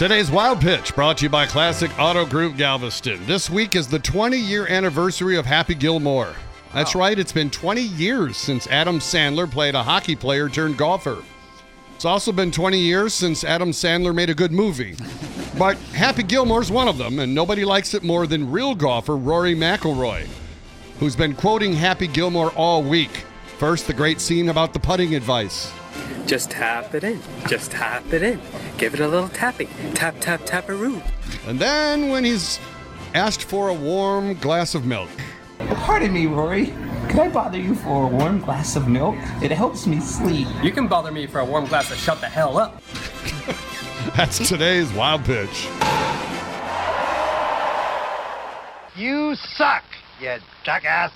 Today's Wild Pitch brought to you by Classic Auto Group Galveston. This week is the 20 year anniversary of Happy Gilmore. That's right, it's been 20 years since Adam Sandler played a hockey player turned golfer. It's also been 20 years since Adam Sandler made a good movie. But Happy Gilmore's one of them, and nobody likes it more than real golfer Rory McIlroy, who's been quoting Happy Gilmore all week. First, the great scene about the putting advice. Just tap it in. Just tap it in. Give it a little tapping. Tap, tap, tap a roo. And then when he's asked for a warm glass of milk. Pardon me, Rory. Could I bother you for a warm glass of milk? It helps me sleep. You can bother me for a warm glass of shut the hell up. That's today's Wild Pitch. You suck, you jackass.